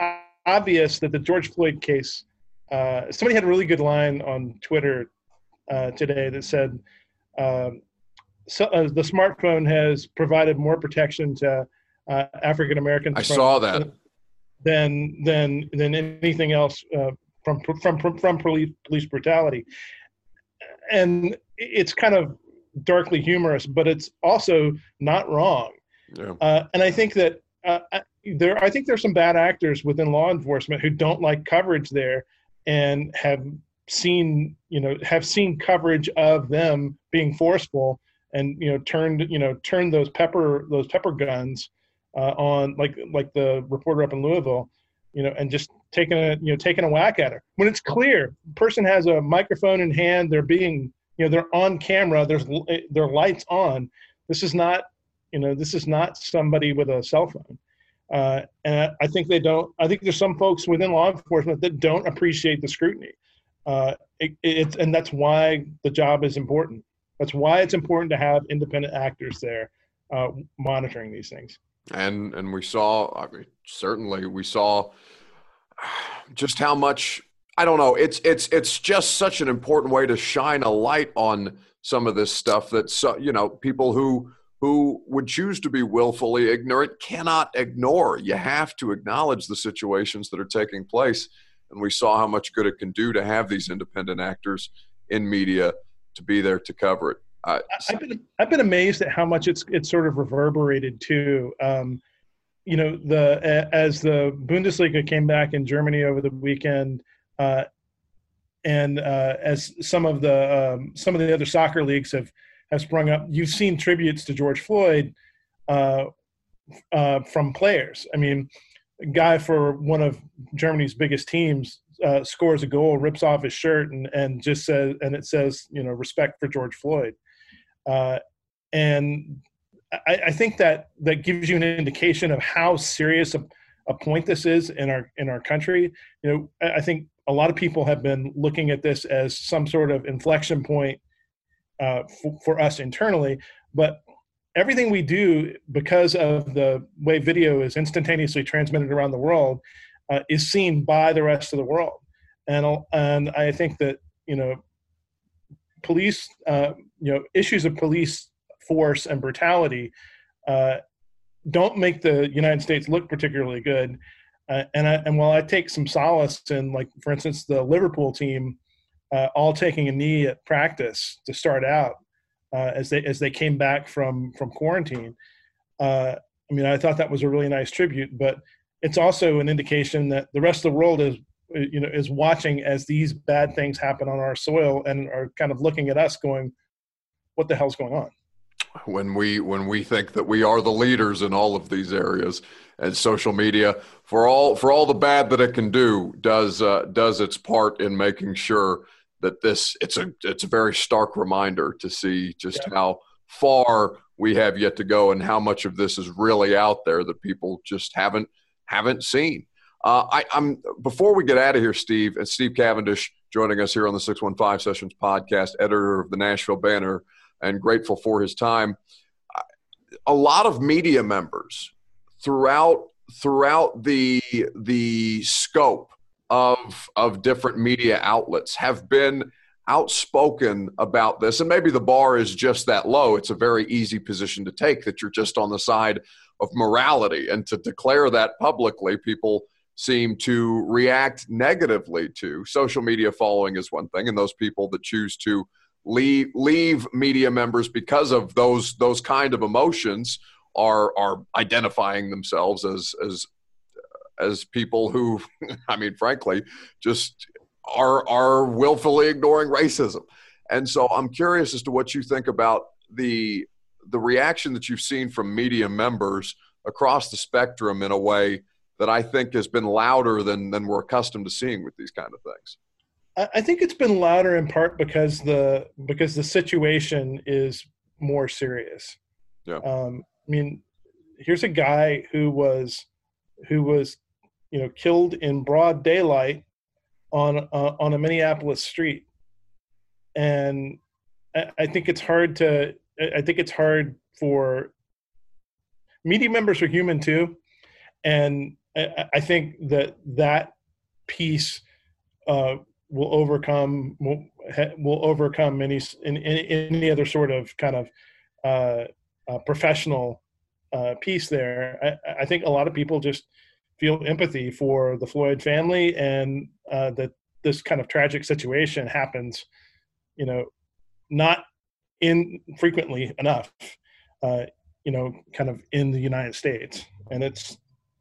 obvious that the George Floyd case uh, somebody had a really good line on Twitter uh, today that said, um, so, uh, "The smartphone has provided more protection to uh, African Americans." I saw that. Than than than anything else uh, from from from from police police brutality, and it's kind of darkly humorous, but it's also not wrong. Yeah. Uh, and I think that there, I think there's some bad actors within law enforcement who don't like coverage there and have seen you know have seen coverage of them being forceful and you know turned you know turned those pepper those pepper guns uh, on like like the reporter up in Louisville, you know, and just taking a you know taking a whack at her when it's clear person has a microphone in hand, they're being you know they're on camera, there's their lights on. This is not you know this is not somebody with a cell phone. Uh, and I think they don't. I think there's some folks within law enforcement that don't appreciate the scrutiny. Uh, it, it's and that's why the job is important. That's why it's important to have independent actors there uh, monitoring these things. And and we saw, I mean, certainly we saw just how much. I don't know. It's it's it's just such an important way to shine a light on some of this stuff that so, you know people who who would choose to be willfully ignorant cannot ignore. You have to acknowledge the situations that are taking place. And we saw how much good it can do to have these independent actors in media to be there to cover it. Uh, I've been I've been amazed at how much it's it's sort of reverberated too. Um, you know, the as the Bundesliga came back in Germany over the weekend, uh, and uh, as some of the um, some of the other soccer leagues have have sprung up, you've seen tributes to George Floyd uh, uh, from players. I mean, a guy for one of Germany's biggest teams uh, scores a goal, rips off his shirt, and and just says, and it says, you know, respect for George Floyd. Uh, and I, I, think that that gives you an indication of how serious a, a point this is in our in our country. You know, I think a lot of people have been looking at this as some sort of inflection point uh, for, us internally, but everything we do because of the way video is instantaneously transmitted around the world uh, is seen by the rest of the world. And and i think that you know police uh, you know issues of police force and brutality uh, don't make the united states look particularly good. Uh, and I, and while i take some solace in like for instance the liverpool team uh, all taking a knee at practice to start out uh, as they as they came back from from quarantine. Uh, I mean, I thought that was a really nice tribute, but it's also an indication that the rest of the world is you know is watching as these bad things happen on our soil and are kind of looking at us going what the hell's going on when we when we think that we are the leaders in all of these areas and social media for all for all the bad that it can do does uh, does its part in making sure that this it's a it's a very stark reminder to see just yeah. how far we have yet to go and how much of this is really out there that people just haven't haven't seen. Uh, I, am before we get out of here, Steve and Steve Cavendish joining us here on the 615 Sessions podcast, editor of the Nashville Banner, and grateful for his time. A lot of media members throughout throughout the the scope of of different media outlets have been outspoken about this. And maybe the bar is just that low. It's a very easy position to take that you're just on the side of morality. And to declare that publicly people seem to react negatively to social media following is one thing and those people that choose to leave leave media members because of those those kind of emotions are are identifying themselves as as as people who, *laughs* I mean, frankly, just are are willfully ignoring racism. And so I'm curious as to what you think about the the reaction that you've seen from media members across the spectrum in a way that I think has been louder than than we're accustomed to seeing with these kind of things. I think it's been louder in part because the because the situation is more serious. Yeah. Um, I mean, here's a guy who was who was you know, killed in broad daylight on uh, on a Minneapolis street, and I, I think it's hard to. I think it's hard for media members are human too, and I, I think that that piece uh, will overcome will, will overcome any in, any other sort of kind of uh, uh, professional uh, piece there. I, I, think a lot of people just feel empathy for the Floyd family and uh, that this kind of tragic situation happens, you know, not infrequently enough, uh, you know, kind of in the United States, and it's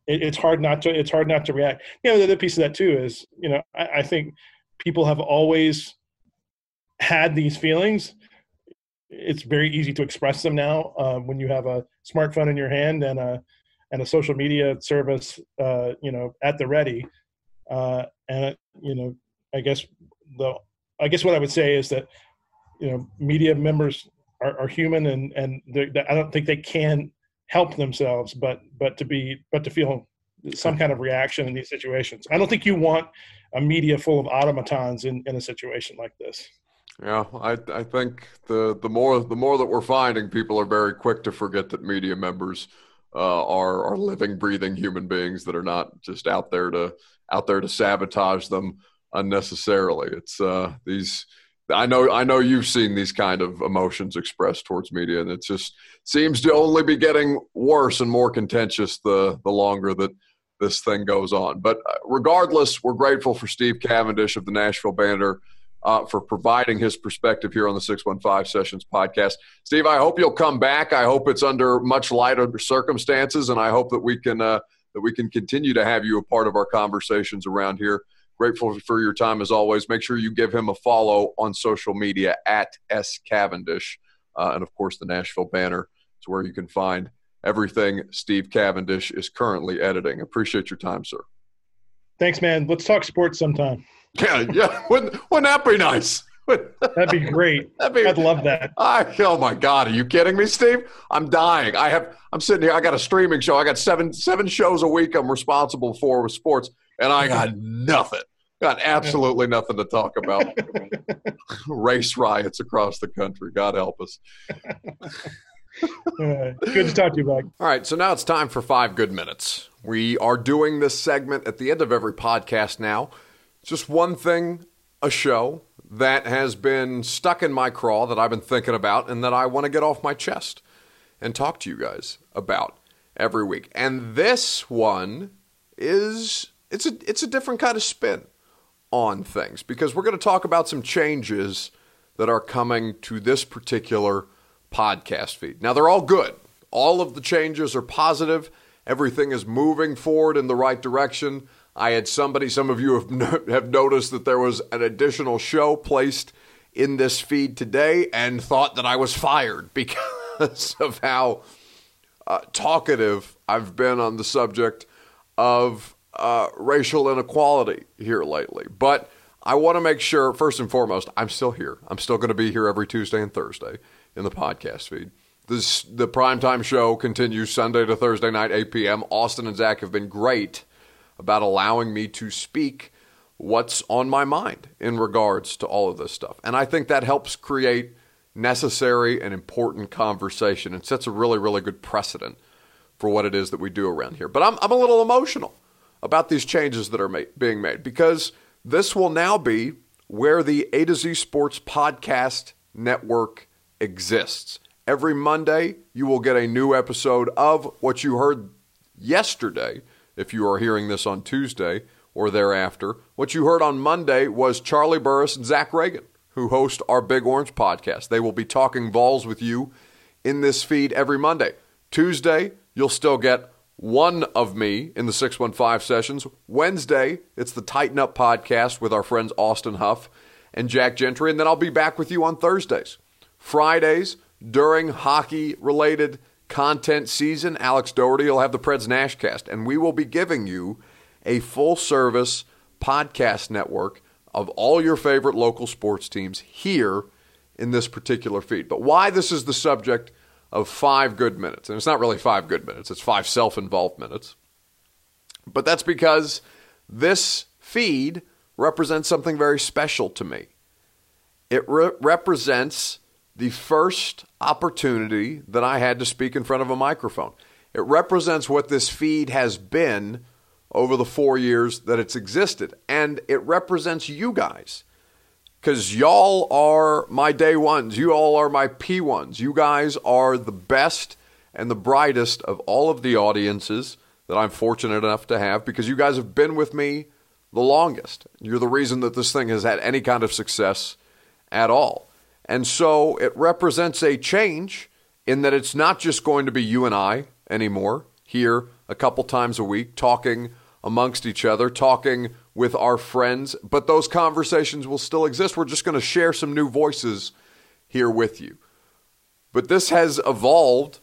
it, it's hard not to it's hard not to react. You know, the other piece of that too is you know I, I think people have always had these feelings it's very easy to express them now um, when you have a smartphone in your hand and a and a social media service, uh, you know, at the ready. Uh, and you know, I guess the I guess what I would say is that you know, media members are, are human, and and I don't think they can help themselves, but but to be but to feel some kind of reaction in these situations. I don't think you want a media full of automatons in, in a situation like this. Yeah, I I think the the more the more that we're finding, people are very quick to forget that media members uh, are are living, breathing human beings that are not just out there to out there to sabotage them unnecessarily. It's uh, these. I know I know you've seen these kind of emotions expressed towards media, and it just seems to only be getting worse and more contentious the the longer that this thing goes on. But uh, regardless, we're grateful for Steve Cavendish of the Nashville Banner uh, for providing his perspective here on the 615 Sessions podcast. Steve, I hope you'll come back. I hope it's under much lighter circumstances, and I hope that we can uh, that we can continue to have you a part of our conversations around here. Grateful for your time as always. Make sure you give him a follow on social media at S Cavendish, uh, and of course the Nashville Banner is where you can find everything Steve Cavendish is currently editing. Appreciate your time, sir. Thanks, man. Let's talk sports sometime. Yeah, yeah. Wouldn't, wouldn't that be nice? That'd be great. *laughs* That'd be, I'd love that. I, oh my God, are you kidding me, Steve? I'm dying. I have. I'm sitting here. I got a streaming show. I got seven seven shows a week. I'm responsible for with sports, and I got nothing. Got absolutely nothing to talk about. *laughs* Race riots across the country. God help us. good to talk to you, Mike. All right, so now it's time for five good minutes. We are doing this segment at the end of every podcast now just one thing a show that has been stuck in my craw that I've been thinking about and that I want to get off my chest and talk to you guys about every week. And this one is it's a it's a different kind of spin on things because we're going to talk about some changes that are coming to this particular podcast feed. Now they're all good. All of the changes are positive. Everything is moving forward in the right direction. I had somebody, some of you have, no, have noticed that there was an additional show placed in this feed today and thought that I was fired *laughs* because of how uh, talkative I've been on the subject of uh, racial inequality here lately. But I want to make sure, first and foremost, I'm still here. I'm still going to be here every Tuesday and Thursday in the podcast feed. This, the primetime show continues Sunday to Thursday night, 8 p.m. Austin and Zach have been great about allowing me to speak what's on my mind in regards to all of this stuff. And I think that helps create necessary and important conversation and sets a really, really good precedent for what it is that we do around here. But I'm, I'm a little emotional about these changes that are ma- being made because this will now be where the A to Z Sports Podcast Network exists. Every Monday, you will get a new episode of what you heard yesterday if you are hearing this on Tuesday or thereafter. What you heard on Monday was Charlie Burris and Zach Reagan, who host our Big Orange podcast. They will be talking balls with you in this feed every Monday. Tuesday, you'll still get one of me in the 615 sessions. Wednesday, it's the Tighten Up podcast with our friends Austin Huff and Jack Gentry. And then I'll be back with you on Thursdays. Fridays, during hockey related content season, Alex Doherty will have the Preds Nashcast, and we will be giving you a full service podcast network of all your favorite local sports teams here in this particular feed. But why this is the subject of five good minutes, and it's not really five good minutes, it's five self involved minutes. But that's because this feed represents something very special to me. It re- represents the first opportunity that I had to speak in front of a microphone. It represents what this feed has been over the four years that it's existed. And it represents you guys. Because y'all are my day ones. You all are my P ones. You guys are the best and the brightest of all of the audiences that I'm fortunate enough to have because you guys have been with me the longest. You're the reason that this thing has had any kind of success at all. And so it represents a change in that it's not just going to be you and I anymore here a couple times a week talking amongst each other, talking with our friends, but those conversations will still exist. We're just going to share some new voices here with you. but this has evolved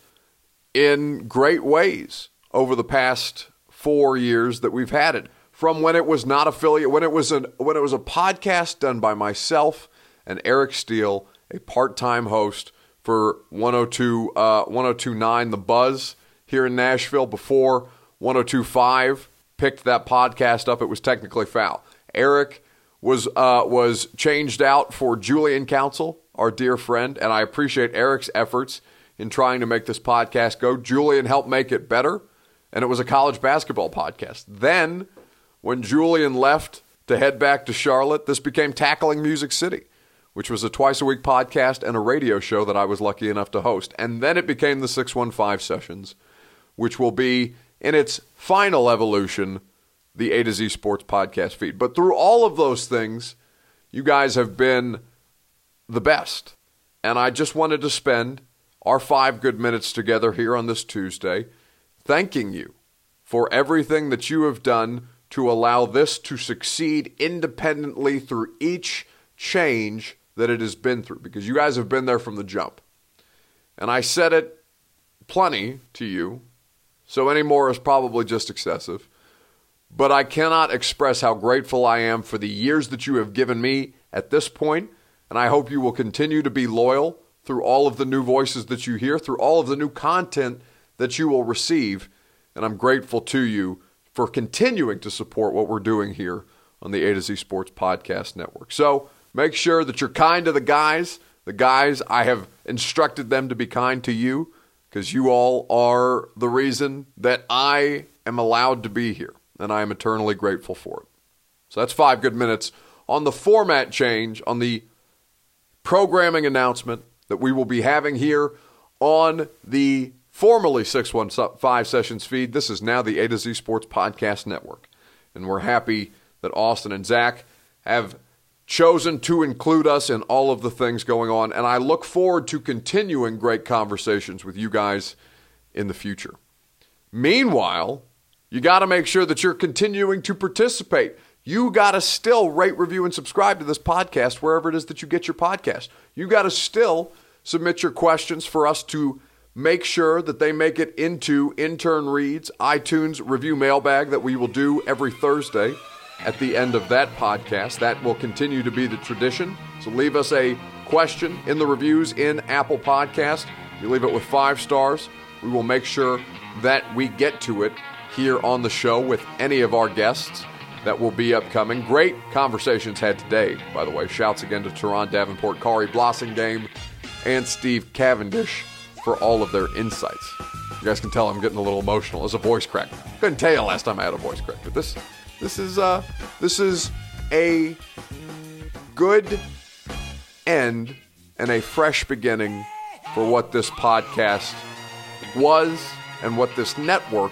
in great ways over the past four years that we've had it. From when it was not affiliate, when it was an when it was a podcast done by myself and Eric Steele, a part-time host for 102 uh, 1029 The Buzz here in Nashville before 1025 picked that podcast up. It was technically foul. Eric was uh, was changed out for Julian Council, our dear friend, and I appreciate Eric's efforts in trying to make this podcast go. Julian helped make it better, and it was a college basketball podcast. Then, when Julian left to head back to Charlotte, this became Tackling Music City, which was a twice a week podcast and a radio show that I was lucky enough to host. And then it became the 615 sessions, which will be in its final evolution the A to Z Sports podcast feed. But through all of those things, you guys have been the best. And I just wanted to spend our five good minutes together here on this Tuesday, thanking you for everything that you have done to allow this to succeed independently through each change that it has been through, because you guys have been there from the jump. And I said it plenty to you, so any more is probably just excessive. But I cannot express how grateful I am for the years that you have given me at this point, and I hope you will continue to be loyal through all of the new voices that you hear, through all of the new content that you will receive. And I'm grateful to you for continuing to support what we're doing here on the A to Z Sports Podcast Network. So make sure that you're kind to the guys. The guys, I have instructed them to be kind to you because you all are the reason that I am allowed to be here. And I am eternally grateful for it. So that's five good minutes on the format change, on the programming announcement, that we will be having here on the formerly 615 Sessions feed. This is now the A to Z Sports Podcast Network. And we're happy that Austin and Zach have chosen to include us in all of the things going on. And I look forward to continuing great conversations with you guys in the future. Meanwhile, you got to make sure that you're continuing to participate. You got to still rate, review, and subscribe to this podcast wherever it is that you get your podcast. You got to still submit your questions for us to make sure that they make it into Intern Reads iTunes review mailbag that we will do every Thursday at the end of that podcast. That will continue to be the tradition. So leave us a question in the reviews in Apple Podcast. You leave it with five stars. We will make sure that we get to it here on the show with any of our guests that will be upcoming. Great conversations had today, by the way. Shouts again to Turron Davenport, Khari Blasingame, and Steve Cavendish for all of their insights. You guys can tell I'm getting a little emotional as a voice crack. Couldn't tell you last time I had a voice crack, but this this is uh this is a good end and a fresh beginning for what this podcast was and what this network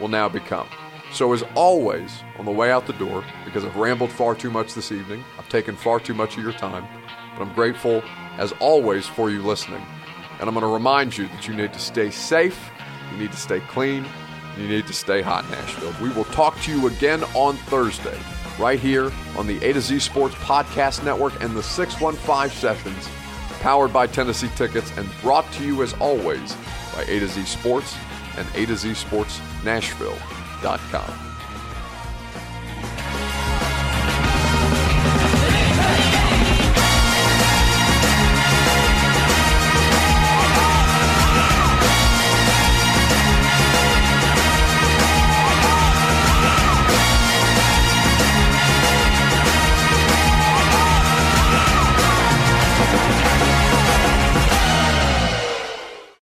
will now become. So, as always, on the way out the door, because I've rambled far too much this evening, I've taken far too much of your time, but I'm grateful, as always, for you listening. And I'm going to remind you that you need to stay safe, you need to stay clean, you need to stay hot, Nashville. We will talk to you again on Thursday, right here on the A to Z Sports Podcast Network and the 615 sessions, powered by Tennessee Tickets and brought to you, as always, by A to Z Sports and A to Z Sports Nashville com.